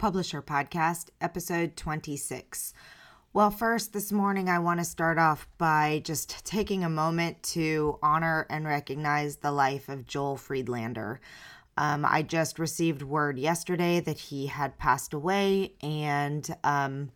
Publish Her Podcast, episode 26. Well, first, this morning, I want to start off by just taking a moment to honor and recognize the life of Joel Friedlander. Um, I just received word yesterday that he had passed away, and um,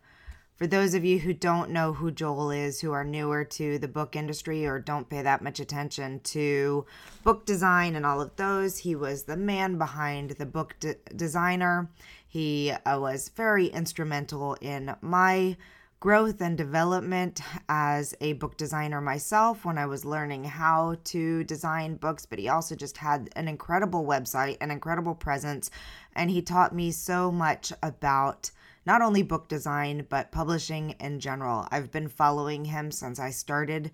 for those of you who don't know who Joel is, who are newer to the book industry or don't pay that much attention to book design and all of those, he was the man behind the book de- designer. He uh, was very instrumental in my growth and development as a book designer myself when I was learning how to design books, but he also just had an incredible website, an incredible presence, and he taught me so much about not only book design, but publishing in general. I've been following him since I started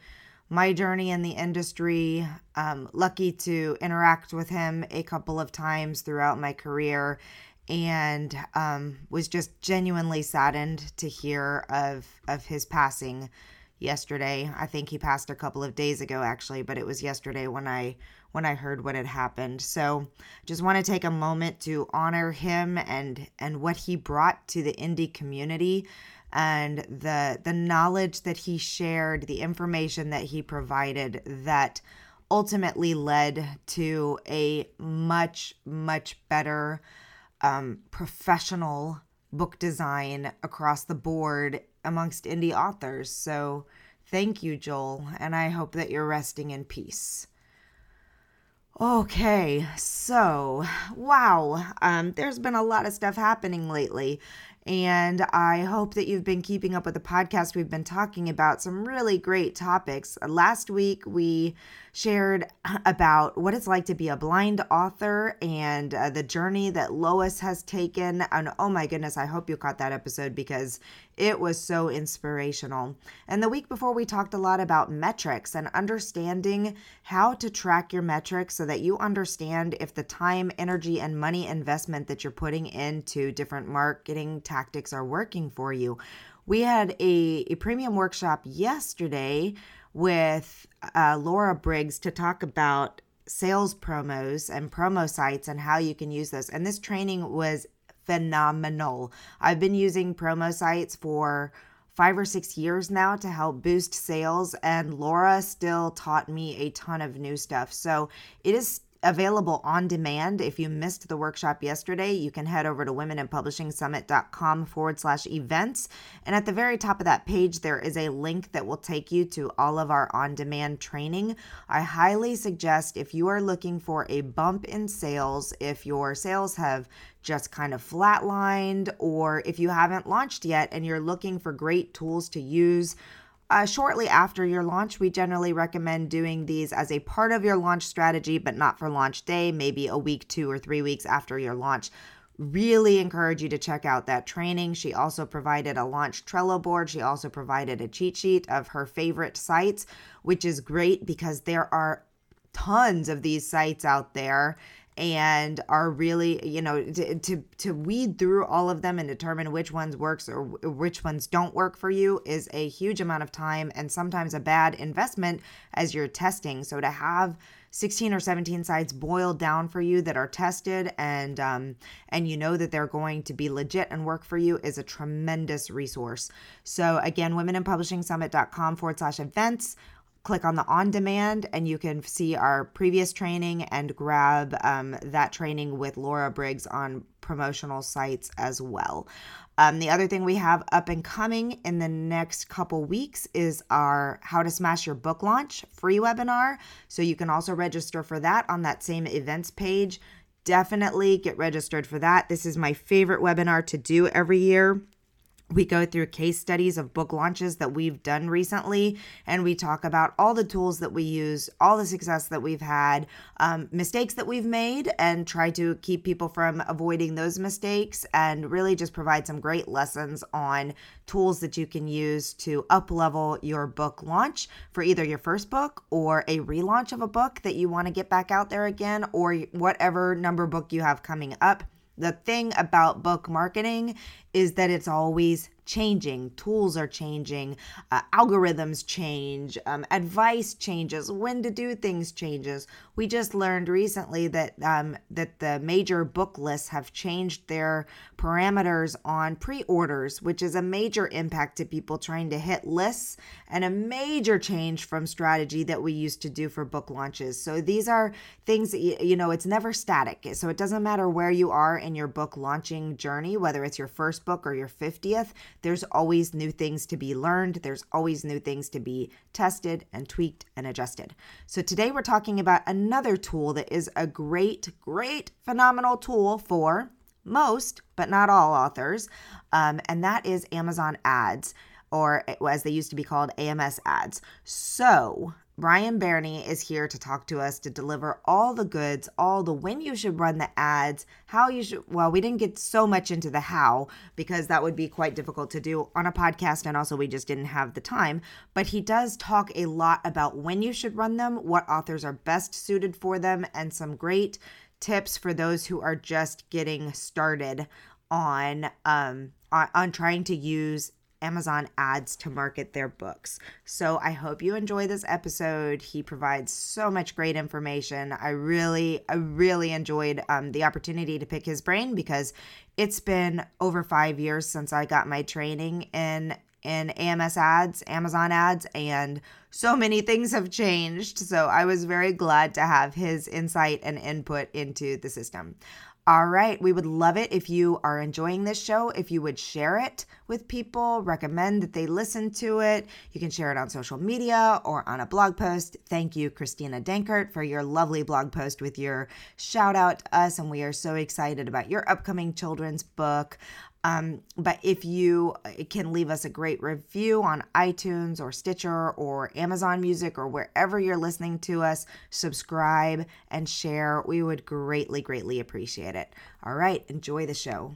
my journey in the industry. Um, lucky to interact with him a couple of times throughout my career and um, was just genuinely saddened to hear of, of his passing yesterday. I think he passed a couple of days ago actually, but it was yesterday when I when I heard what had happened. So, just want to take a moment to honor him and and what he brought to the indie community and the the knowledge that he shared, the information that he provided that ultimately led to a much much better um, professional book design across the board amongst indie authors. So, thank you, Joel, and I hope that you're resting in peace. Okay, so wow, um, there's been a lot of stuff happening lately, and I hope that you've been keeping up with the podcast. We've been talking about some really great topics. Last week, we shared about what it's like to be a blind author and uh, the journey that Lois has taken. And oh my goodness, I hope you caught that episode because it was so inspirational. And the week before, we talked a lot about metrics and understanding how to track your metrics so that you understand if the time, energy, and money investment that you're putting into different marketing tactics are working for you. We had a, a premium workshop yesterday with uh, Laura Briggs to talk about sales promos and promo sites and how you can use those. And this training was phenomenal. I've been using promo sites for five or six years now to help boost sales, and Laura still taught me a ton of new stuff. So it is available on demand. If you missed the workshop yesterday, you can head over to womeninpublishingsummit.com forward slash events. And at the very top of that page, there is a link that will take you to all of our on demand training. I highly suggest if you are looking for a bump in sales, if your sales have just kind of flatlined, or if you haven't launched yet and you're looking for great tools to use uh, shortly after your launch, we generally recommend doing these as a part of your launch strategy, but not for launch day, maybe a week, two, or three weeks after your launch. Really encourage you to check out that training. She also provided a launch Trello board. She also provided a cheat sheet of her favorite sites, which is great because there are tons of these sites out there and are really you know to, to to weed through all of them and determine which ones works or which ones don't work for you is a huge amount of time and sometimes a bad investment as you're testing. So to have 16 or 17 sites boiled down for you that are tested and um, and you know that they're going to be legit and work for you is a tremendous resource. So again womeninpublishingsummit.com forward slash events click on the on demand and you can see our previous training and grab um, that training with Laura Briggs on promotional sites as well. Um, the other thing we have up and coming in the next couple weeks is our How to Smash Your Book Launch free webinar. So you can also register for that on that same events page. Definitely get registered for that. This is my favorite webinar to do every year we go through case studies of book launches that we've done recently and we talk about all the tools that we use all the success that we've had um, mistakes that we've made and try to keep people from avoiding those mistakes and really just provide some great lessons on tools that you can use to up level your book launch for either your first book or a relaunch of a book that you want to get back out there again or whatever number book you have coming up the thing about book marketing is that it's always changing, tools are changing, uh, algorithms change, um, advice changes, when to do things changes. We just learned recently that um, that the major book lists have changed their parameters on pre-orders, which is a major impact to people trying to hit lists and a major change from strategy that we used to do for book launches. So these are things that you, you know it's never static. So it doesn't matter where you are in your book launching journey, whether it's your first book or your 50th, there's always new things to be learned. There's always new things to be tested and tweaked and adjusted. So today we're talking about another tool that is a great, great, phenomenal tool for most, but not all authors, um, and that is Amazon ads, or as they used to be called, AMS ads. So, Brian Berni is here to talk to us to deliver all the goods, all the when you should run the ads, how you should. Well, we didn't get so much into the how because that would be quite difficult to do on a podcast, and also we just didn't have the time. But he does talk a lot about when you should run them, what authors are best suited for them, and some great tips for those who are just getting started on um on, on trying to use Amazon ads to market their books. So I hope you enjoy this episode. He provides so much great information. I really, I really enjoyed um, the opportunity to pick his brain because it's been over five years since I got my training in in AMS ads, Amazon ads, and so many things have changed. So I was very glad to have his insight and input into the system. All right. We would love it if you are enjoying this show, if you would share it with people, recommend that they listen to it. You can share it on social media or on a blog post. Thank you, Christina Dankert, for your lovely blog post with your shout out to us. And we are so excited about your upcoming children's book. Um, but if you can leave us a great review on iTunes or Stitcher or Amazon Music or wherever you're listening to us, subscribe and share. We would greatly, greatly appreciate it. All right, enjoy the show.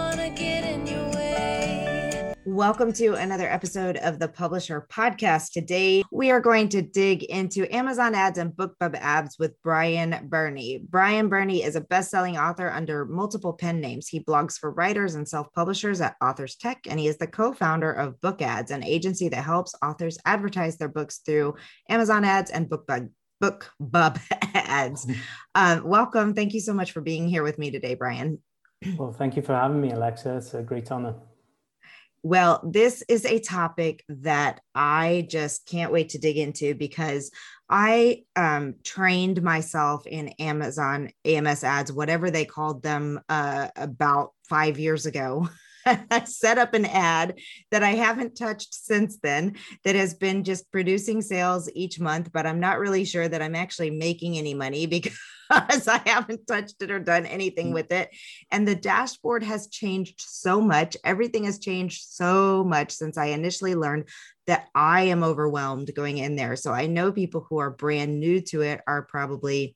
Welcome to another episode of the Publish Her Podcast. Today, we are going to dig into Amazon ads and BookBub ads with Brian Berni. Brian Berni is a best selling author under multiple pen names. He blogs for writers and self publishers at Authors Tech, and he is the co founder of Book Ads, an agency that helps authors advertise their books through Amazon ads and BookBub. BookBub ads. Um, welcome. Thank you so much for being here with me today, Brian. Well, thank you for having me, Alexa. It's a great honor. Well, this is a topic that I just can't wait to dig into because I um, trained myself in Amazon AMS ads, whatever they called them, uh, about five years ago. I set up an ad that I haven't touched since then that has been just producing sales each month, but I'm not really sure that I'm actually making any money because I haven't touched it or done anything mm. with it. And the dashboard has changed so much. Everything has changed so much since I initially learned that I am overwhelmed going in there. So I know people who are brand new to it are probably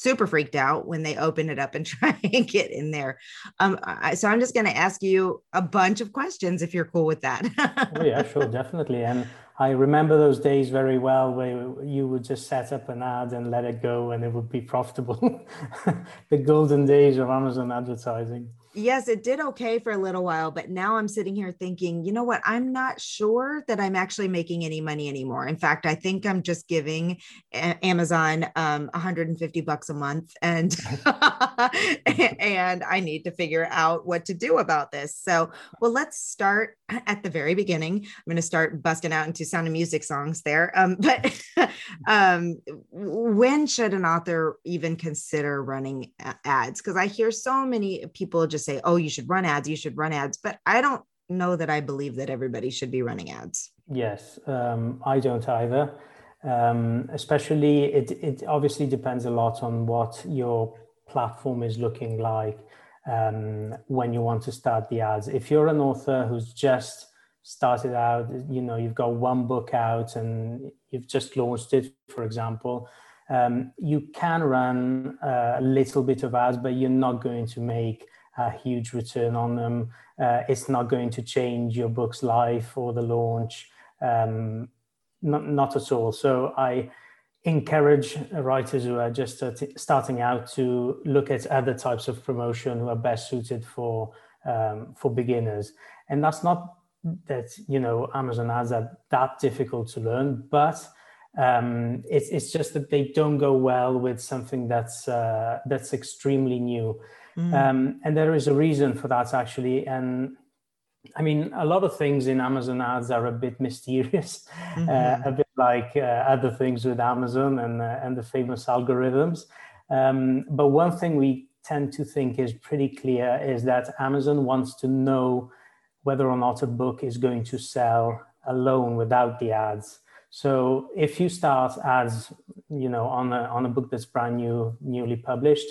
super freaked out when they open it up and try and get in there. Um, I, so I'm just going to ask you a bunch of questions if you're cool with that. oh, yeah, sure, definitely. And I remember those days very well where you would just set up an ad and let it go and it would be profitable. the golden days of Amazon advertising yes, it did okay for a little while, but now I'm sitting here thinking, you know what? I'm not sure that I'm actually making any money anymore. In fact, I think I'm just giving Amazon um, 150 bucks a month, and and I need to figure out what to do about this. So, well, let's start at the very beginning. I'm going to start busting out into Sound of Music songs there. Um, but um, when should an author even consider running ads? Because I hear so many people just say, oh, you should run ads, you should run ads. But I don't know that I believe that everybody should be running ads. Yes, um, I don't either. Um, especially, it, it obviously depends a lot on what your platform is looking like um, when you want to start the ads. If you're an author who's just started out, you know, you've got one book out and you've just launched it, for example, um, you can run a little bit of ads, but you're not going to make a huge return on them. Uh, it's not going to change your book's life or the launch, um, not, not at all. So I encourage writers who are just starting out to look at other types of promotion who are best suited for um, for beginners. And that's not that you know Amazon ads are that difficult to learn, but um, it's it's just that they don't go well with something that's uh, that's extremely new, mm. um, and there is a reason for that actually. And I mean, a lot of things in Amazon ads are a bit mysterious, mm-hmm. uh, a bit like uh, other things with Amazon and uh, and the famous algorithms. Um, but one thing we tend to think is pretty clear is that Amazon wants to know whether or not a book is going to sell alone without the ads. So if you start ads, you know, on a on a book that's brand new, newly published,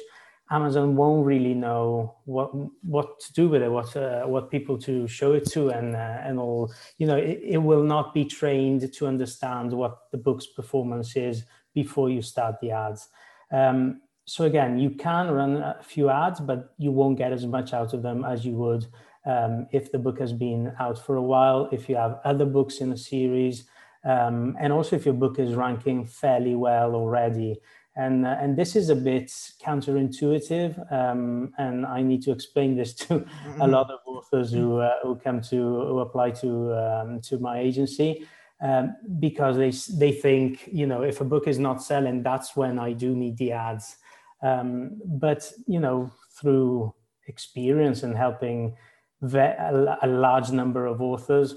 Amazon won't really know what what to do with it, what uh, what people to show it to, and uh, and all. You know, it, it will not be trained to understand what the book's performance is before you start the ads. Um, so again, you can run a few ads, but you won't get as much out of them as you would um, if the book has been out for a while. If you have other books in a series um, and also if your book is ranking fairly well already. And, uh, and this is a bit counterintuitive, um, and I need to explain this to mm-hmm. a lot of authors who, uh, who come to who apply to um, to my agency um, because they they think you know if a book is not selling, that's when I do need the ads. Um, but you know through experience and helping a, a large number of authors,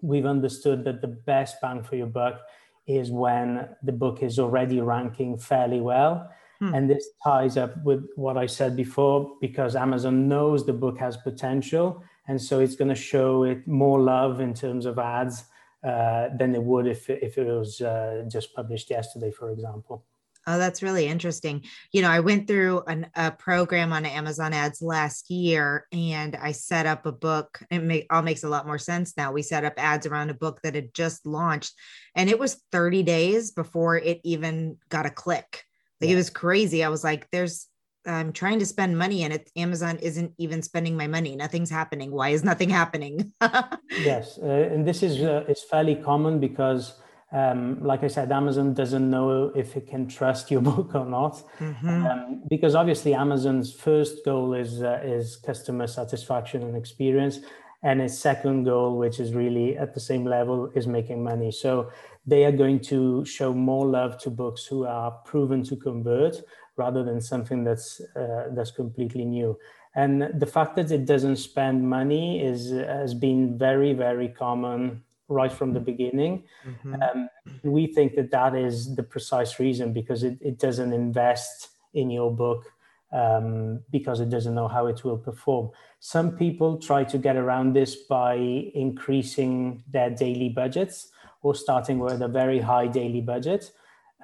we've understood that the best bang for your buck is when the book is already ranking fairly well. Hmm. And this ties up with what I said before because Amazon knows the book has potential. And so it's going to show it more love in terms of ads uh, than it would if, if it was uh, just published yesterday, for example. Oh, that's really interesting. You know, I went through an, a program on Amazon ads last year and I set up a book. It make, all makes a lot more sense now. We set up ads around a book that had just launched and it was 30 days before it even got a click. Like yeah. it was crazy. I was like, there's, I'm trying to spend money and it, Amazon isn't even spending my money. Nothing's happening. Why is nothing happening? yes. Uh, and this is, uh, it's fairly common because um, like I said, Amazon doesn't know if it can trust your book or not, mm-hmm. um, because obviously Amazon's first goal is uh, is customer satisfaction and experience, and its second goal, which is really at the same level, is making money. So they are going to show more love to books who are proven to convert rather than something that's uh, that's completely new. And the fact that it doesn't spend money is has been very very common right from the beginning. Mm-hmm. Um, we think that that is the precise reason because it, it doesn't invest in your book um, because it doesn't know how it will perform. Some people try to get around this by increasing their daily budgets or starting with a very high daily budget.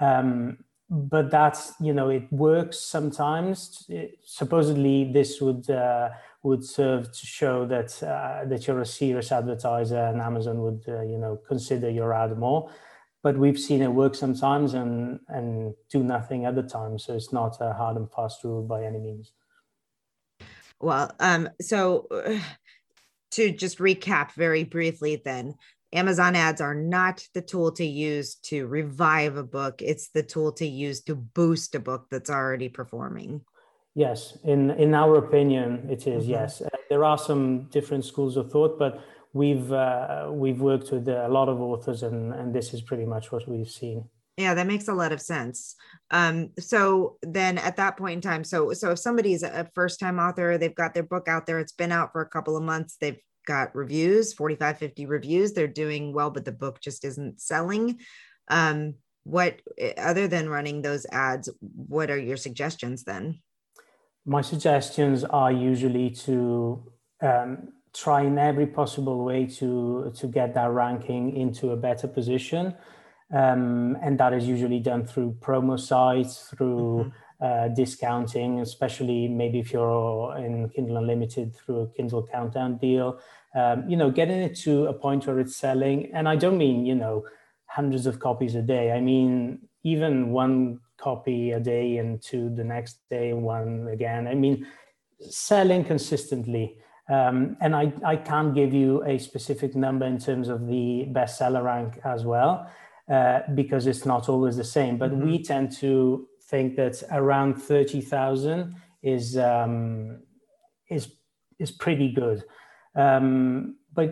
Um, but that's, you know, it works sometimes. It, supposedly, this would uh, would serve to show that uh, that you're a serious advertiser and Amazon would uh, you know consider your ad more. But we've seen it work sometimes and and do nothing other times. So it's not a hard and fast rule by any means. Well, um, so uh, to just recap very briefly, then Amazon ads are not the tool to use to revive a book. It's the tool to use to boost a book that's already performing. Yes, in in our opinion, it is, mm-hmm. Yes, uh, there are some different schools of thought, but we've uh, we've worked with a lot of authors, and and this is pretty much what we've seen. Yeah, that makes a lot of sense. Um, so then at that point in time, so so if somebody's a first time author, they've got their book out there, it's been out for a couple of months, they've got reviews, 45, 50 reviews, they're doing well, but the book just isn't selling. Um, what eh, other than running those ads, what are your suggestions then? my suggestions are usually to um, try in every possible way to to get that ranking into a better position um, and that is usually done through promo sites through mm-hmm. Uh, discounting, especially maybe if you're in Kindle Unlimited through a Kindle Countdown deal. Um, you know, getting it to a point where it's selling, and I don't mean you know hundreds of copies a day. I mean even one copy a day and to the next day one again. I mean selling consistently. Um, and I, I can't give you a specific number in terms of the bestseller rank as well, uh, because it's not always the same. But mm-hmm. we tend to think that around 30,000 is, um, is, is pretty good. Um, but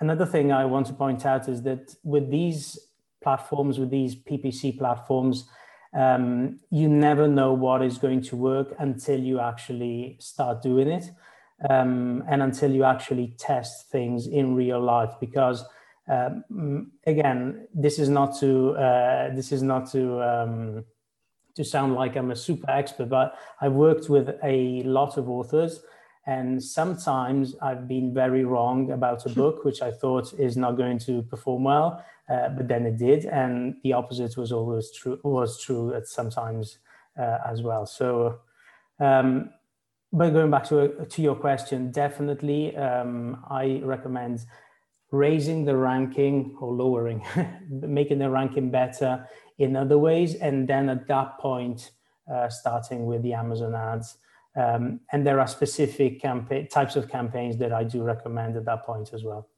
another thing I want to point out is that with these platforms, with these PPC platforms, um, you never know what is going to work until you actually start doing it um, and until you actually test things in real life because um, again this is not to uh, this is not to um, to sound like i'm a super expert but i've worked with a lot of authors and sometimes i've been very wrong about a book which i thought is not going to perform well uh, but then it did and the opposite was always true was true at sometimes uh, as well. So um, but going back to, to your question, definitely um, I recommend raising the ranking or lowering, making the ranking better in other ways. And then at that point, uh, starting with the Amazon ads. Um, and there are specific campaign types of campaigns that I do recommend at that point as well.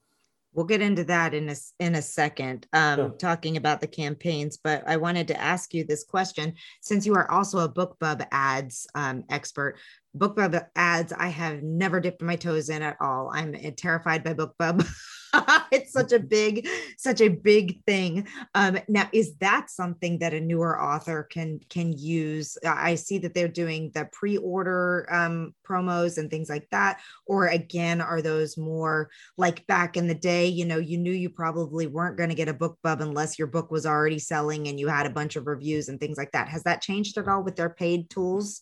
We'll get into that in a in a second, um, sure. talking about the campaigns. But I wanted to ask you this question, since you are also a BookBub ads um, expert. BookBub ads, I have never dipped my toes in at all. I'm terrified by BookBub. it's such a big, such a big thing. Um, now, is that something that a newer author can can use? I see that they're doing the pre-order um, promos and things like that. Or again, are those more like back in the day? You know, you knew you probably weren't going to get a book BookBub unless your book was already selling and you had a bunch of reviews and things like that. Has that changed at all with their paid tools?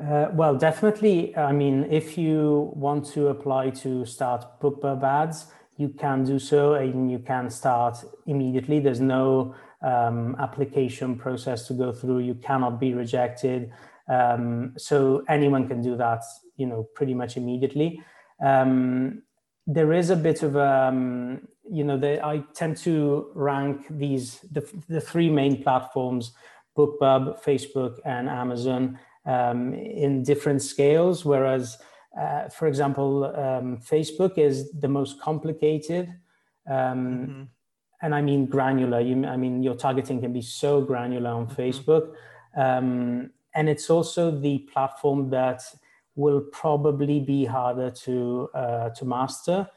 Uh, well, definitely. I mean, if you want to apply to start BookBub ads, you can do so and you can start immediately. There's no um, application process to go through. You cannot be rejected. Um, so anyone can do that, you know, pretty much immediately. Um, there is a bit of, um, you know, the, I tend to rank these, the, the three main platforms, BookBub, Facebook, and Amazon um, in different scales, whereas, uh, for example, um, Facebook is the most complicated. Um, mm-hmm. And I mean granular. You, I mean, your targeting can be so granular on mm-hmm. Facebook. Um, and it's also the platform that will probably be harder to, uh, to master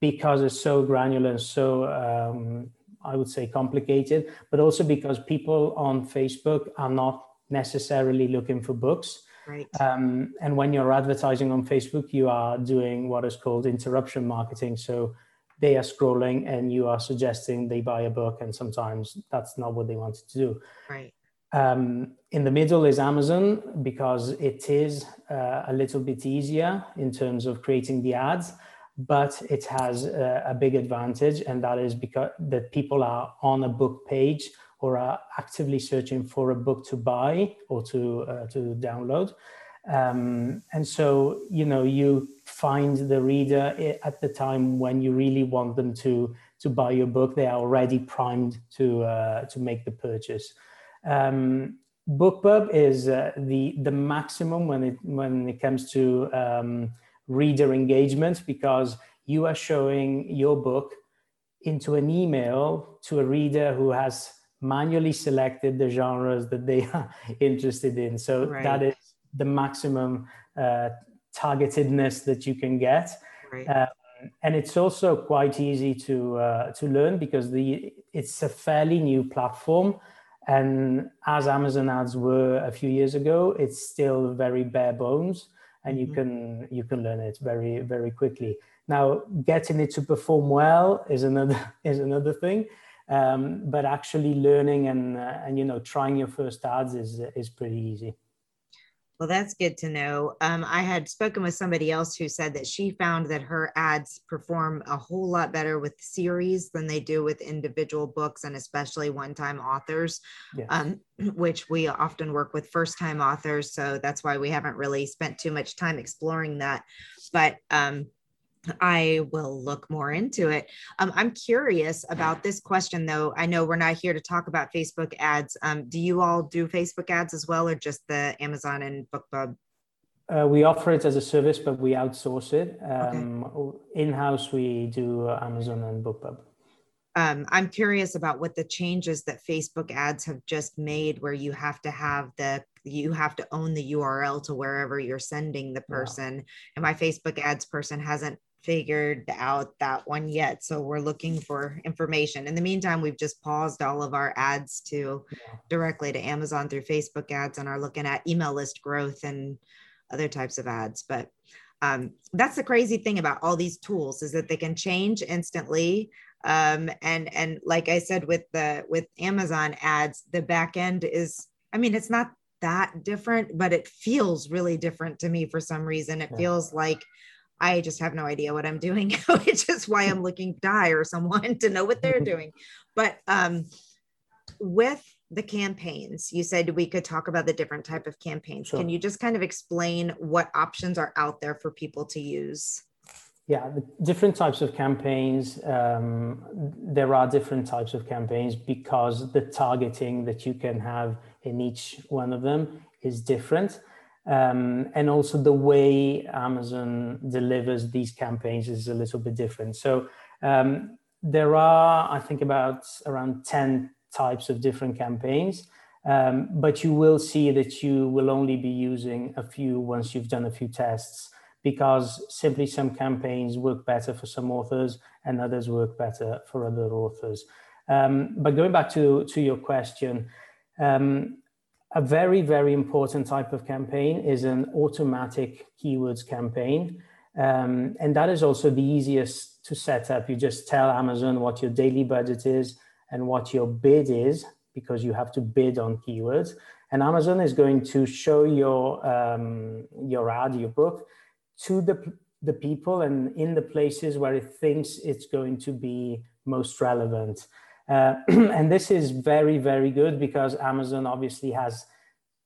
because it's so granular and so um, I would say complicated, but also because people on Facebook are not necessarily looking for books. Right. Um, and when you're advertising on Facebook, you are doing what is called interruption marketing. So they are scrolling and you are suggesting they buy a book, and sometimes that's not what they wanted to do. Right. Um, in the middle is Amazon because it is uh, a little bit easier in terms of creating the ads, but it has a, a big advantage, and that is because that people are on a book page or are actively searching for a book to buy or to uh, to download. Um, and so, you know, you find the reader at the time when you really want them to to buy your book. They are already primed to uh, to make the purchase. Um, BookBub is uh, the the maximum when it when it comes to um, reader engagement because you are showing your book into an email to a reader who has manually selected the genres that they are interested in. So right. that is the maximum uh, targetedness that you can get. Right. Um, and it's also quite easy to uh, to learn because the it's a fairly new platform, and as Amazon ads were a few years ago, it's still very bare bones, and you mm-hmm. can you can learn it very very quickly. Now, getting it to perform well is another is another thing um, but actually learning and uh, and you know trying your first ads is is pretty easy Well, that's good to know. Um, I had spoken with somebody else who said that she found that her ads perform a whole lot better with series than they do with individual books and especially one time authors, yes. um, which we often work with first time authors. So that's why we haven't really spent too much time exploring that. But um, I will look more into it. Um, I'm curious about this question, though. I know we're not here to talk about Facebook ads. Um, do you all do Facebook ads as well, or just the Amazon and BookBub? Uh, we offer it as a service, but we outsource it. Um, okay. In house, we do uh, Amazon and BookBub. Um, I'm curious about what the changes that Facebook ads have just made, where you have to have the you have to own the URL to wherever you're sending the person. Yeah. And my Facebook ads person hasn't figured out that one yet. So we're looking for information. In the meantime, we've just paused all of our ads to directly to Amazon through Facebook ads and are looking at email list growth and other types of ads. But um, that's the crazy thing about all these tools is that they can change instantly. Um, and and like I said with the with Amazon ads, the back end is I mean it's not that different, but it feels really different to me for some reason. It yeah. feels like I just have no idea what I'm doing, which is why I'm looking to or someone to know what they're doing. But um, with the campaigns, you said we could talk about the different type of campaigns. Sure. Can you just kind of explain what options are out there for people to use? Yeah, the different types of campaigns. Um, there are different types of campaigns because the targeting that you can have in each one of them is different. Um, and also the way Amazon delivers these campaigns is a little bit different. So um, there are, I think, about around 10 types of different campaigns. Um, but you will see that you will only be using a few once you've done a few tests because simply some campaigns work better for some authors and others work better for other authors. Um, but going back to, to your question, um, a very, very important type of campaign is an automatic keywords campaign. Um, and that is also the easiest to set up. You just tell Amazon what your daily budget is and what your bid is, because you have to bid on keywords. And Amazon is going to show your, um, your ad, your book, to the, the people and in the places where it thinks it's going to be most relevant. Uh, and this is very, very good because Amazon obviously has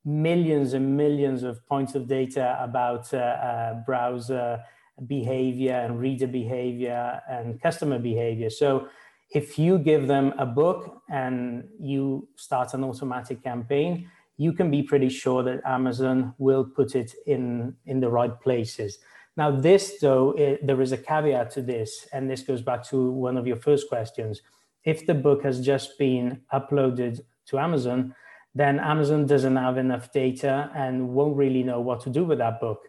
millions and millions of points of data about uh, uh, browser behavior and reader behavior and customer behavior. So if you give them a book and you start an automatic campaign, you can be pretty sure that Amazon will put it in, in the right places. Now, this, though, it, there is a caveat to this, and this goes back to one of your first questions. If the book has just been uploaded to Amazon, then Amazon doesn't have enough data and won't really know what to do with that book.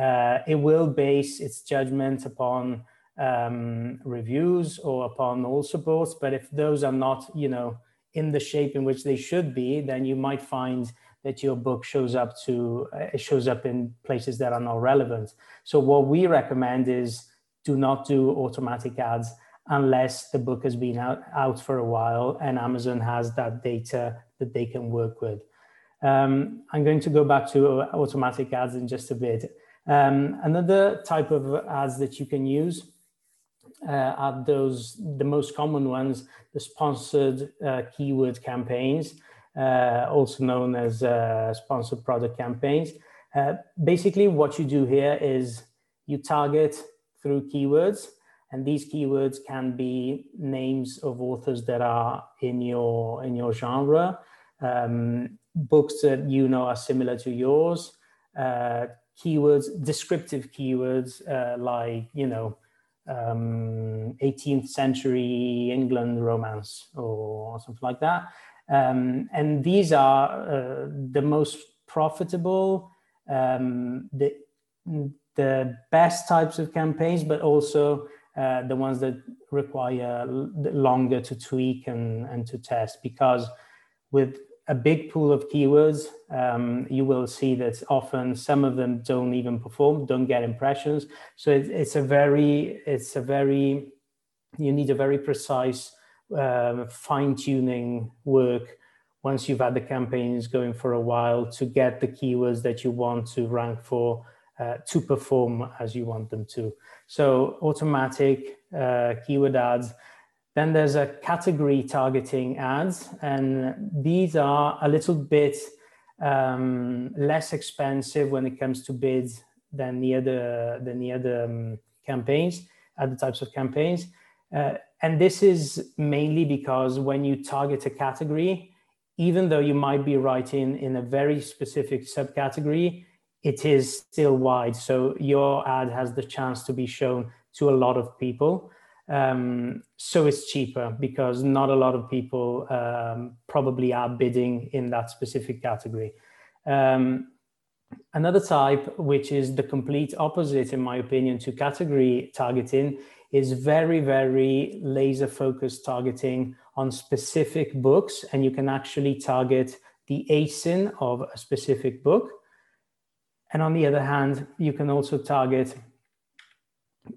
Uh, it will base its judgment upon um, reviews or upon also boughts, but if those are not, you know, in the shape in which they should be, then you might find that your book shows up to uh, shows up in places that are not relevant. So what we recommend is do not do automatic ads unless the book has been out, out for a while and Amazon has that data that they can work with. Um, I'm going to go back to automatic ads in just a bit. Um, another type of ads that you can use uh, are those, the most common ones, the sponsored uh, keyword campaigns, uh, also known as uh, sponsored product campaigns. Uh, basically, what you do here is you target through keywords, and these keywords can be names of authors that are in your in your genre, um, books that you know are similar to yours, uh, keywords, descriptive keywords uh, like, you know, um, 18th century England romance or something like that. Um, and these are uh, the most profitable, um, the, the best types of campaigns, but also uh, the ones that require longer to tweak and, and to test because with a big pool of keywords, um, you will see that often some of them don't even perform, don't get impressions. So it, it's a very, it's a very, you need a very precise uh, fine tuning work once you've had the campaigns going for a while to get the keywords that you want to rank for uh, to perform as you want them to. So automatic uh, keyword ads. Then there's a category targeting ads, and these are a little bit um, less expensive when it comes to bids than the other than the other um, campaigns, other types of campaigns. Uh, and this is mainly because when you target a category, even though you might be writing in a very specific subcategory, it is still wide. So your ad has the chance to be shown to a lot of people. Um, so it's cheaper because not a lot of people um, probably are bidding in that specific category. Um, another type, which is the complete opposite, in my opinion, to category targeting, is very, very laser focused targeting on specific books. And you can actually target the ASIN of a specific book. And on the other hand, you can also target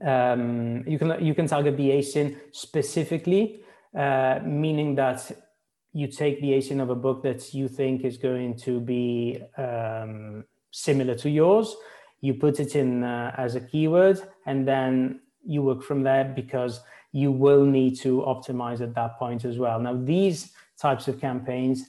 um, you can you can target the ASIN specifically, uh, meaning that you take the ASIN of a book that you think is going to be um, similar to yours. You put it in uh, as a keyword, and then you work from there because you will need to optimize at that point as well. Now, these types of campaigns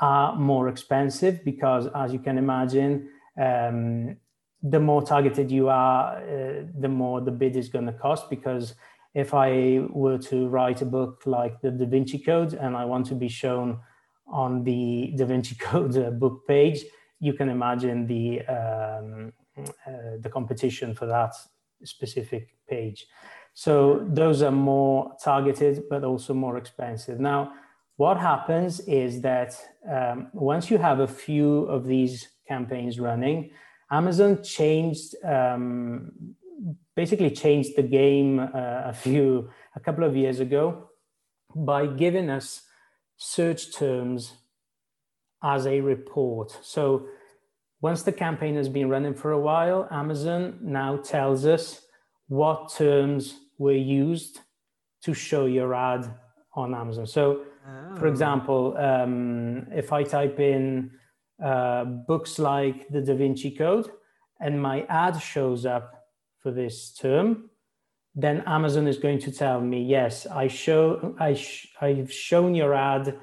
are more expensive because, as you can imagine, um, the more targeted you are, uh, the more the bid is going to cost. Because if I were to write a book like the Da Vinci Code and I want to be shown on the Da Vinci Code uh, book page, you can imagine the um, uh, the competition for that specific page. So those are more targeted, but also more expensive. Now, what happens is that um, once you have a few of these campaigns running, Amazon changed, um, basically changed the game uh, a few, a couple of years ago by giving us search terms as a report. So once the campaign has been running for a while, Amazon now tells us what terms were used to show your ad on Amazon. So, oh. for example, um, if I type in uh, books like the Da Vinci Code and my ad shows up for this term, then Amazon is going to tell me, yes, I show I sh- I've shown your ad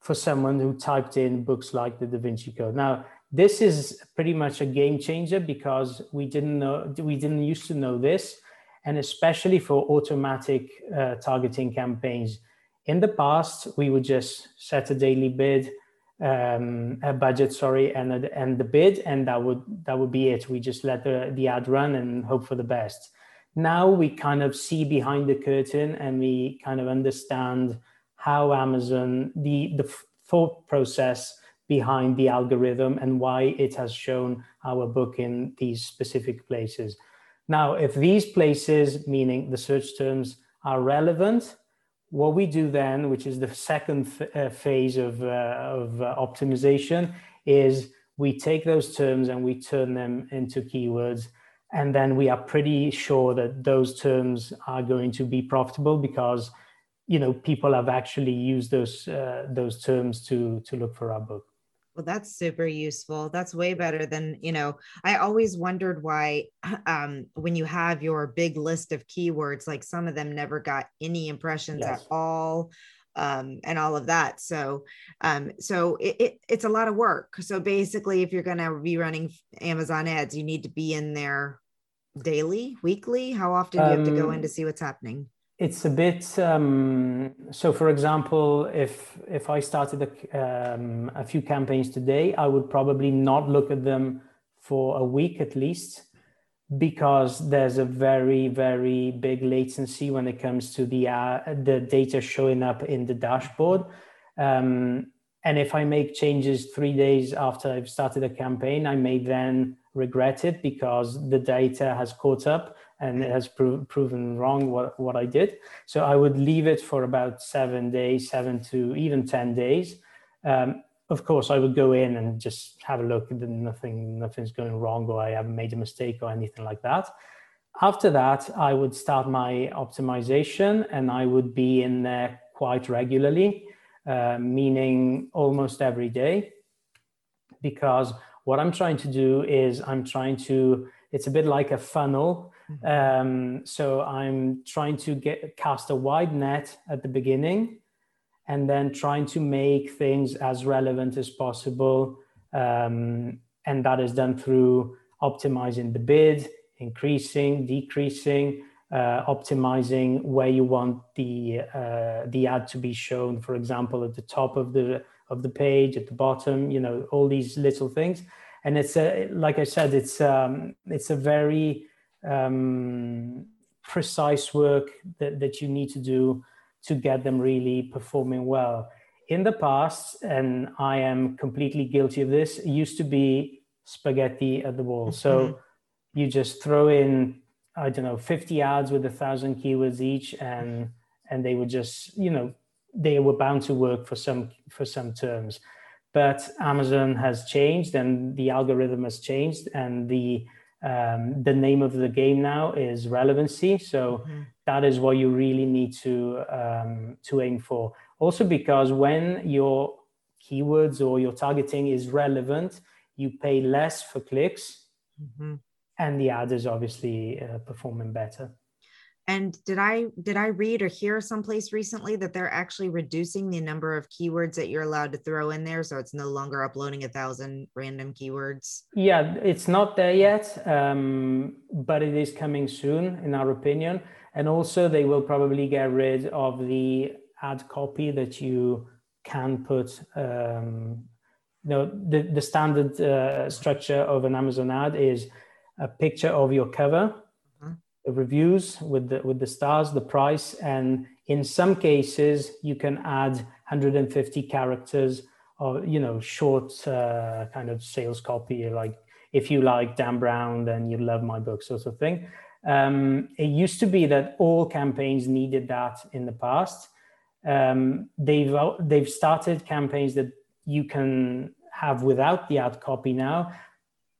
for someone who typed in books like the Da Vinci Code. Now, this is pretty much a game changer because we didn't know we didn't used to know this, and especially for automatic uh, targeting campaigns. In the past, we would just set a daily bid um, a budget, sorry, and and the bid, and that would that would be it. We just let the the ad run and hope for the best. Now we kind of see behind the curtain, and we kind of understand how Amazon the the thought process behind the algorithm and why it has shown our book in these specific places. Now, if these places, meaning the search terms, are relevant, what we do then, which is the second uh, phase of, uh, of uh, optimization, is we take those terms and we turn them into keywords. And then we are pretty sure that those terms are going to be profitable because you know people have actually used those uh, those terms to to look for our book. Well, that's super useful. That's way better than, you know, I always wondered why um, when you have your big list of keywords, like some of them never got any impressions yes. at all um, and all of that. So, um, so it, it, it's a lot of work. So basically, if you're going to be running Amazon ads, you need to be in there daily, weekly. How often do you have to go in to um, see what's happening? It's a bit um, so for example if if i started a, um, a few campaigns today i would probably not look at them for a week at least because there's a very very big latency when it comes to the uh, the data showing up in the dashboard. Um, and if i make changes three days after i've started a campaign i may then regret it because the data has caught up and it has pro- proven wrong what, what I did. So I would leave it for about seven days, seven to even 10 days. Um, of course, I would go in and just have a look and nothing, nothing's going wrong or I haven't made a mistake or anything like that. After that, I would start my optimization and I would be in there quite regularly. uh, meaning almost every day. Because what I'm trying to do is I'm trying to, it's a bit like a funnel. Mm-hmm. Um, so I'm trying to get cast a wide net at the beginning and then trying to make things as relevant as possible. Um, and that is done through optimizing the bid, increasing, decreasing, uh, optimizing where you want the uh, the ad to be shown. For example, at the top of the of the page, at the bottom, you know, all these little things. And it's a, like I said, it's um, it's a very um, precise work that, that you need to do to get them really performing well. In the past, and I am completely guilty of this, used to be spaghetti at the wall. So mm-hmm. you just throw in, I don't know, 50 ads with a thousand keywords each, and and they would just, you know, they were bound to work for some for some terms. But Amazon has changed, and the algorithm has changed, and the um, the name of the game now is relevancy. So mm-hmm. that is what you really need to um, to aim for. Also, because when your keywords or your targeting is relevant, you pay less for clicks, mm-hmm. and the ad is obviously uh, performing better. And did I did I read or hear someplace recently that they're actually reducing the number of keywords that you're allowed to throw in there, so it's no longer uploading a thousand random keywords? Yeah, it's not there yet, um, but it is coming soon, in our opinion. And also, they will probably get rid of the ad copy that you can put. Um, you know, the the standard uh, structure of an Amazon ad is a picture of your cover reviews with the with the stars, the price, and in some cases you can add 150 characters or you know short uh, kind of sales copy, like if you like Dan Brown, then you love my book, sort of thing. Um, it used to be that all campaigns needed that in the past. Um, they've they've started campaigns that you can have without the ad copy now,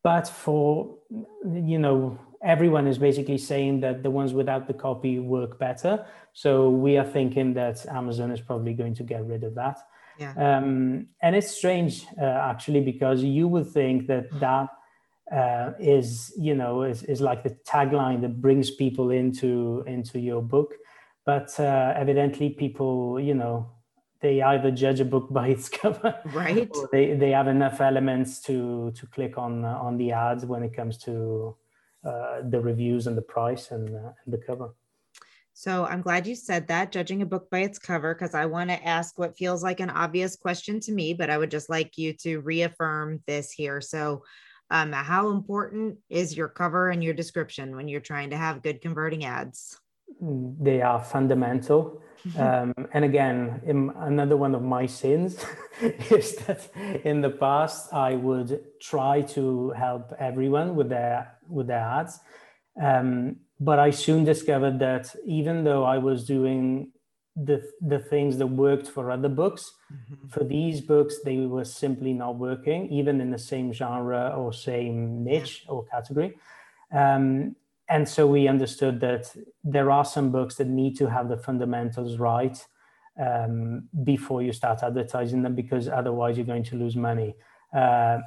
but for you know everyone is basically saying that the ones without the copy work better. So we are thinking that Amazon is probably going to get rid of that. Yeah. Um, and it's strange uh, actually because you would think that that uh, is you know is, is like the tagline that brings people into into your book, but uh, evidently people you know they either judge a book by its cover, right? Or they, they have enough elements to to click on on the ads when it comes to uh, the reviews and the price and, uh, and the cover. So I'm glad you said that, judging a book by its cover, because I want to ask what feels like an obvious question to me, but I would just like you to reaffirm this here. So, um, how important is your cover and your description when you're trying to have good converting ads? They are fundamental. Um, and again, in, another one of my sins is that in the past I would try to help everyone with their with their ads, um, but I soon discovered that even though I was doing the the things that worked for other books, mm-hmm. for these books they were simply not working, even in the same genre or same niche or category. Um, and so we understood that there are some books that need to have the fundamentals right um, before you start advertising them because otherwise you're going to lose money uh,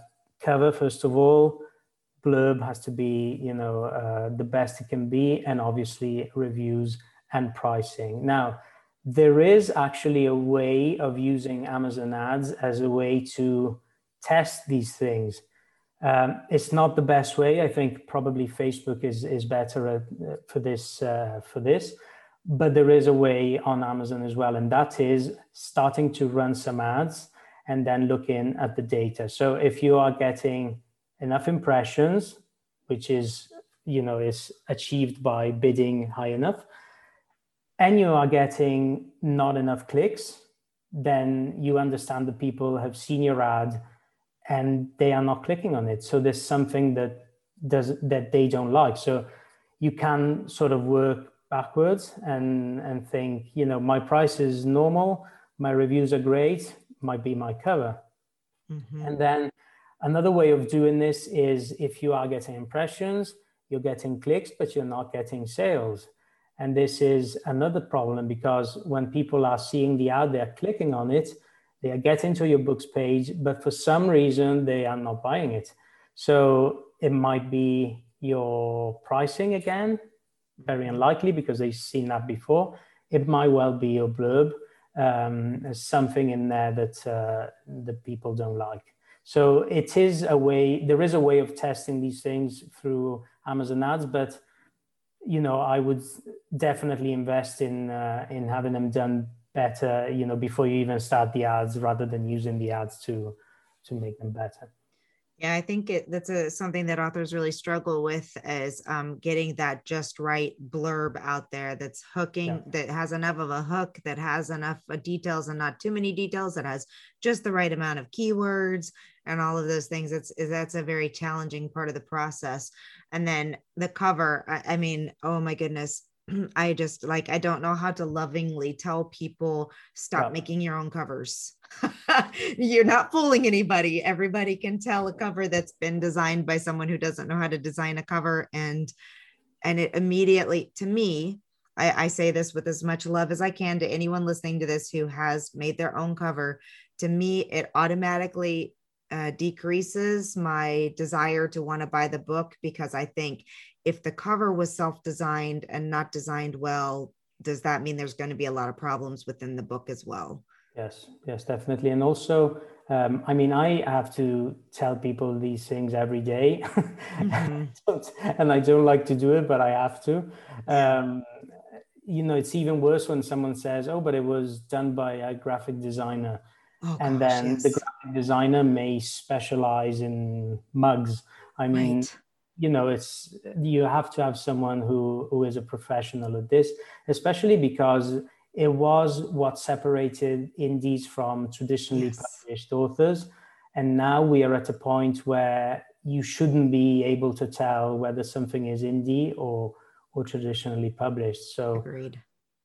cover first of all blurb has to be you know uh, the best it can be and obviously reviews and pricing now there is actually a way of using amazon ads as a way to test these things um, it's not the best way. I think probably Facebook is is better at, uh, for this uh, for this, but there is a way on Amazon as well, and that is starting to run some ads and then looking at the data. So if you are getting enough impressions, which is you know is achieved by bidding high enough, and you are getting not enough clicks, then you understand that people have seen your ad and they are not clicking on it. So there's something that does that they don't like. So you can sort of work backwards and and think, you know, my price is normal, my reviews are great, might be my cover. Mm-hmm. And then another way of doing this is if you are getting impressions, you're getting clicks, but you're not getting sales. And this is another problem because when people are seeing the ad, they're clicking on it, they are getting to your books page, but for some reason they are not buying it. So it might be your pricing again, very unlikely because they've seen that before. It might well be your blurb. Um, something in there that uh, that people don't like. So it is a way. There is a way of testing these things through Amazon ads, but you know, I would definitely invest in uh, in having them done better. You know, before you even start the ads, rather than using the ads to to make them better. Yeah, I think it, that's a, something that authors really struggle with is um, getting that just right blurb out there that's hooking, yeah. that has enough of a hook, that has enough uh, details and not too many details, that has just the right amount of keywords and all of those things. It's that's a very challenging part of the process. And then the cover, I, I mean, oh my goodness, I just like I don't know how to lovingly tell people stop making your own covers. You're not fooling anybody. Everybody can tell a cover that's been designed by someone who doesn't know how to design a cover and and it immediately to me I, I say this with as much love as I can to anyone listening to this who has made their own cover. To me, it automatically uh, decreases my desire to want to buy the book because I think if the cover was self-designed and not designed well does that mean there's going to be a lot of problems within the book as well yes yes definitely and also um, i mean i have to tell people these things every day. mm-hmm. and i don't like to do it but i have to um, you know it's even worse when someone says oh but it was done by a graphic designer oh, and gosh, then yes. the graphic designer may specialize in mugs. I mean right. you know it's you have to have someone who who is a professional at this especially because it was what separated indies from traditionally yes. published authors. And now we are at a point where you shouldn't be able to tell whether something is indie or or traditionally published. So Agreed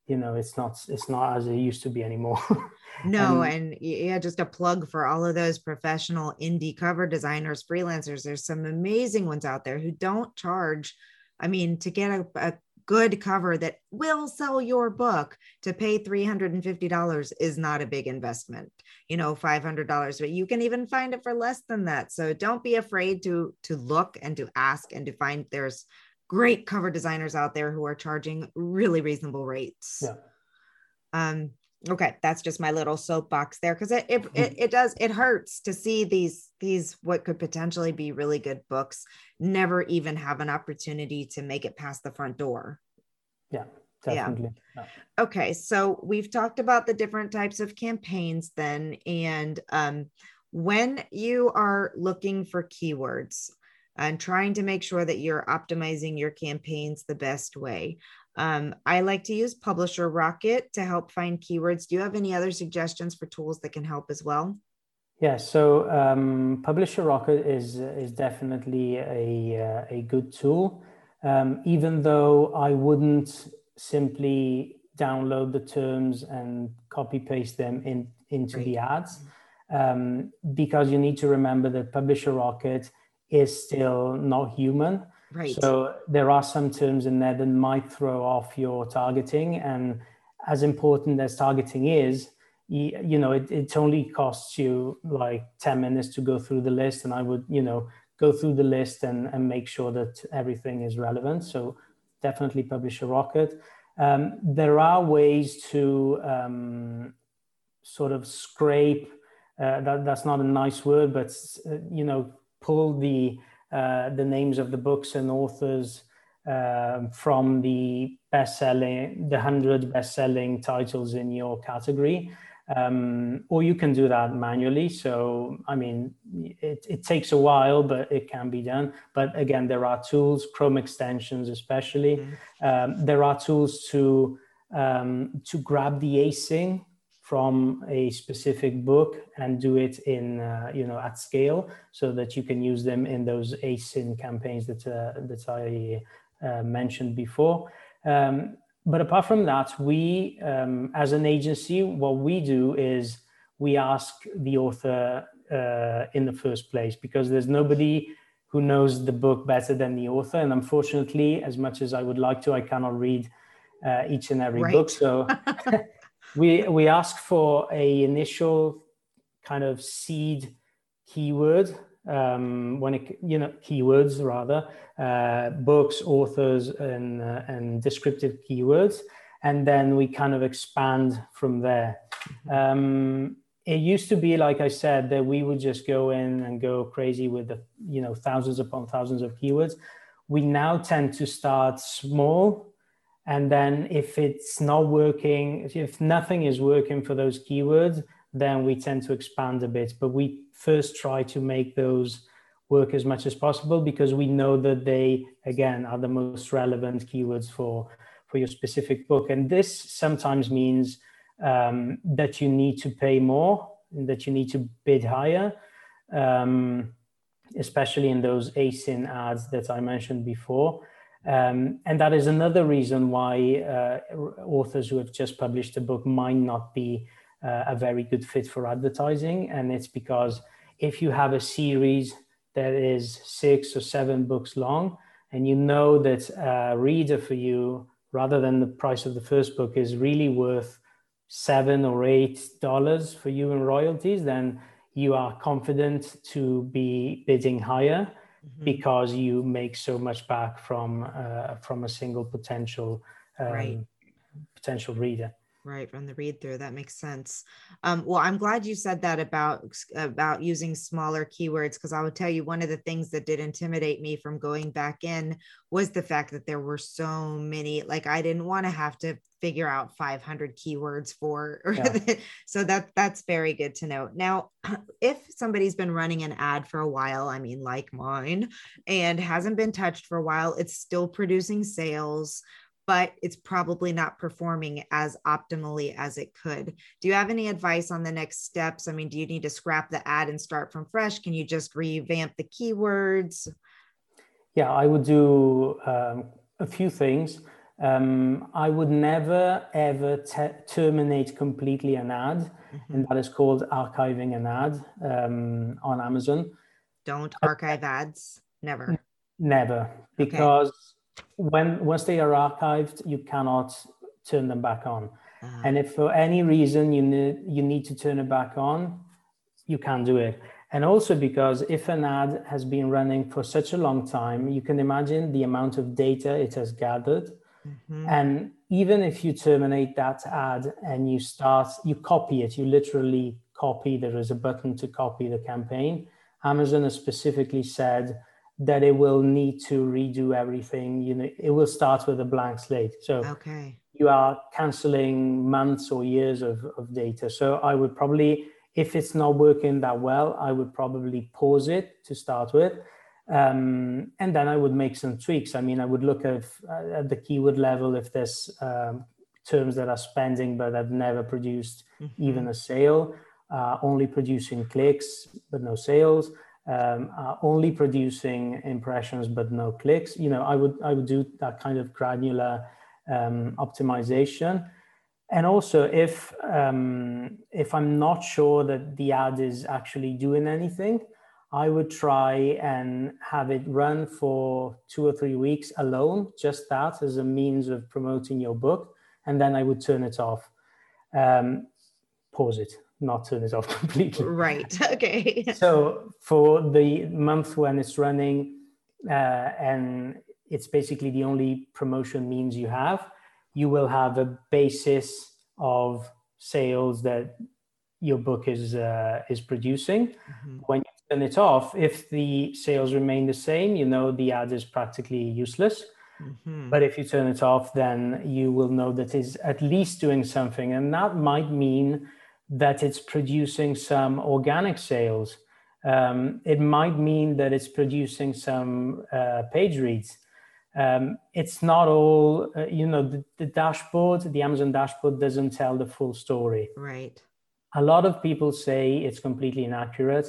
you know it's not it's not as it used to be anymore. No and, and, yeah just a plug for all of those professional indie cover designers freelancers. There's some amazing ones out there who don't charge i mean to get a, a good cover that will sell your book to pay $350 is not a big investment you know $500 but you can even find it for less than that. So don't be afraid to to look and to ask and to find there's great cover designers out there who are charging really reasonable rates. Yeah. Um, okay, that's just my little soapbox there because it, it it it does it hurts to see these these what could potentially be really good books never even have an opportunity to make it past the front door. Yeah. Definitely. Yeah. Okay, so we've talked about the different types of campaigns then and um when you are looking for keywords and trying to make sure that you're optimizing your campaigns the best way. Um, I like to use Publisher Rocket to help find keywords. Do you have any other suggestions for tools that can help as well? Yeah, so um, Publisher Rocket is is definitely a uh, a good tool. Um, even though I wouldn't simply download the terms and copy paste them in into right. the ads, um, because you need to remember that Publisher Rocket is still not human. Right. So there are some terms in there that might throw off your targeting. And as important as targeting is, you, you know, it, it only costs you like 10 minutes to go through the list. And I would, you know, go through the list and, and make sure that everything is relevant. So definitely Publisher Rocket. Um, there are ways to um, sort of scrape. Uh, that, that's not a nice word, but uh, you know, pull the uh, the names of the books and authors um, from the best-selling, the hundred best-selling titles in your category, um, or you can do that manually. So, I mean, it, it takes a while, but it can be done. But again, there are tools, Chrome extensions, especially. Mm-hmm. Um, there are tools to um, to grab the ASIN from a specific book and do it in uh, you know at scale so that you can use them in those ASIN campaigns that uh, that I uh, mentioned before. Um, but apart from that, we um, as an agency, what we do is we ask the author uh, in the first place because there's nobody who knows the book better than the author. And unfortunately, as much as I would like to, I cannot read uh, each and every right. book. So we we ask for a initial kind of seed keyword um, when it you know keywords rather uh, books authors and uh, and descriptive keywords and then we kind of expand from there mm-hmm. um, it used to be like i said that we would just go in and go crazy with the you know thousands upon thousands of keywords we now tend to start small and then if it's not working if nothing is working for those keywords then we tend to expand a bit. But we first try to make those work as much as possible because we know that they again are the most relevant keywords for for your specific book. And this sometimes means um, that you need to pay more and that you need to bid higher um, especially in those asin ads that i mentioned before um, and that is another reason why uh, authors who have just published a book might not be uh, a very good fit for advertising. And it's because if you have a series that is six or seven books long, and you know that a reader for you, rather than the price of the first book, is really worth seven or eight dollars for you in royalties, then you are confident to be bidding higher mm-hmm. because you make so much back from uh, from a single potential um, right. potential reader right from the read through that makes sense um, well i'm glad you said that about about using smaller keywords because i would tell you one of the things that did intimidate me from going back in was the fact that there were so many like i didn't want to have to figure out 500 keywords for yeah. so that that's very good to know now if somebody's been running an ad for a while i mean like mine and hasn't been touched for a while it's still producing sales but it's probably not performing as optimally as it could. Do you have any advice on the next steps? I mean, do you need to scrap the ad and start from fresh? Can you just revamp the keywords? Yeah, I would do um, a few things. Um, I would never ever te- terminate completely an ad, mm-hmm. and that is called archiving an ad um, on Amazon. Don't archive ads. Never. Never, because. Okay when once they are archived, you cannot turn them back on. Uh-huh. And if for any reason you need you need to turn it back on, you can't do it. And also because if an ad has been running for such a long time, you can imagine the amount of data it has gathered. Mm-hmm. And even if you terminate that ad and you start, you copy it, you literally copy, there is a button to copy the campaign. Amazon has specifically said that it will need to redo everything. You know, it will start with a blank slate. So okay. you are canceling months or years of, of data. So I would probably, if it's not working that well, I would probably pause it to start with. Um, and then I would make some tweaks. I mean, I would look at, at the keyword level if there's um, terms that are spending but have never produced mm-hmm. even a sale, uh, only producing clicks but no sales um, are only producing impressions but no clicks. You know, I would I would do that kind of granular um, optimization. And also, if um, if I'm not sure that the ad is actually doing anything, I would try and have it run for two or three weeks alone, just that as a means of promoting your book, and then I would turn it off, um, pause it, not turn it off completely. Right. Okay. so for the month when it's running, uh, and it's basically the only promotion means you have, you will have a basis of sales that your book is uh, is producing. Mm-hmm. When you turn it off, if the sales remain the same, you know the ad is practically useless. Mm-hmm. But if you turn it off, then you will know that it's at least doing something, and that might mean that it's producing some organic sales. Um, it might mean that it's producing some uh, page reads. Um, it's not all, uh, you know, the, the, dashboard, the Amazon dashboard doesn't tell the full story. Right. A lot of people say it's completely inaccurate.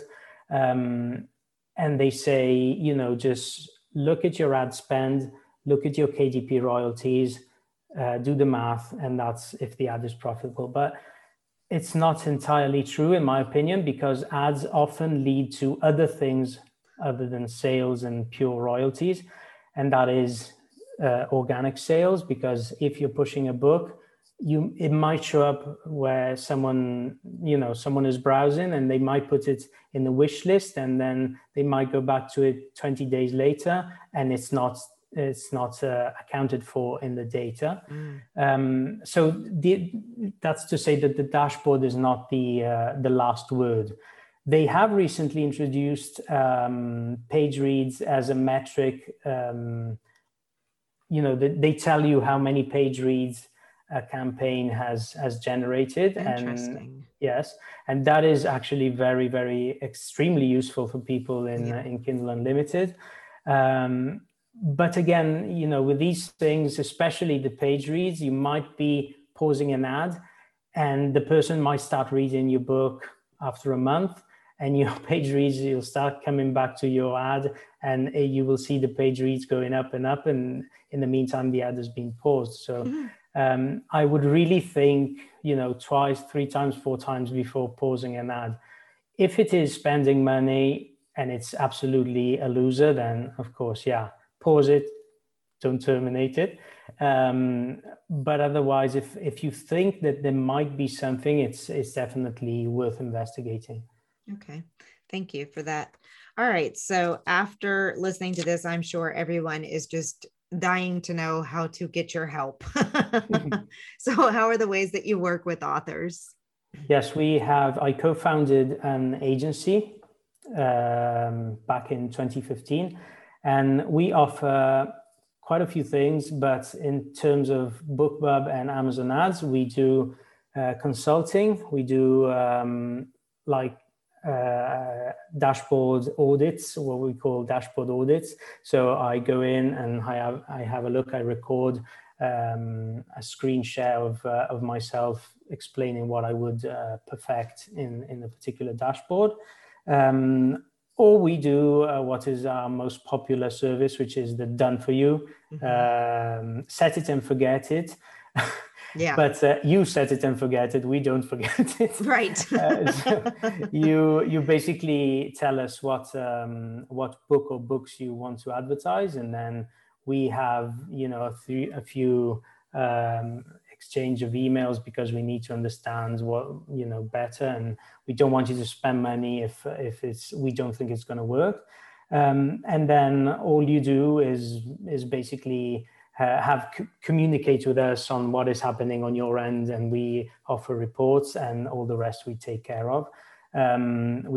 Um, and they say, you know, just look at your ad spend, look at your KDP royalties, uh, do the math, and that's if the ad is profitable. But it's not entirely true, in my opinion, because ads often lead to other things other than sales and pure royalties. And that is uh, organic sales because if you're pushing a book, you it might show up where someone you know someone is browsing and they might put it in the wish list and then they might go back to it 20 days later and it's not it's not uh, accounted for in the data. Mm. um, so the, that's to say that the dashboard is not the uh, the last word. They have recently introduced um, page reads as a metric um, you know they, they tell you how many page reads a campaign has has generated and yes. And that is actually very very extremely useful for people in yeah. uh, in kindle unlimited. Um, but again you know with these things especially the page reads you might be pausing an ad and the person might start reading your book after a month and your page reads you'll start coming back to your ad and uh, you will see the page reads going up and up and in the meantime the ad has been paused so mm-hmm um, I would really think, you know, twice, three times, four times before pausing an ad. If it is spending money and it's absolutely a loser, then of course, yeah, pause it, don't terminate it. Um, but otherwise, if if you think that there might be something, it's it's definitely worth investigating. Okay, thank you for that. All right, so after listening to this, I'm sure everyone is just dying to know how to get your help. so, how are the ways that you work with authors? Yes, we have. I co founded an agency um, back in 2015, and we offer quite a few things. But in terms of BookBub and Amazon ads, we do uh, consulting, we do um, like uh, dashboard audits, what we call dashboard audits. So I go in and I have I have a look. I record um, a screen share of uh, of myself explaining what I would uh, perfect in in a particular dashboard. Um, or we do uh, what is our most popular service, which is the done for you, mm-hmm. um, set it and forget it. Yeah. But uh, you set it and forget it. We don't forget it. Right. uh, so you you basically tell us what um, what book or books you want to advertise, and then we have you know a, th- a few um, exchange of emails because we need to understand what you know better, and we don't want you to spend money if if it's we don't think it's going to work. Um, and then all you do is is basically uh, have c- communicate with us on what is happening on your end and we offer reports and all the rest we take care of um,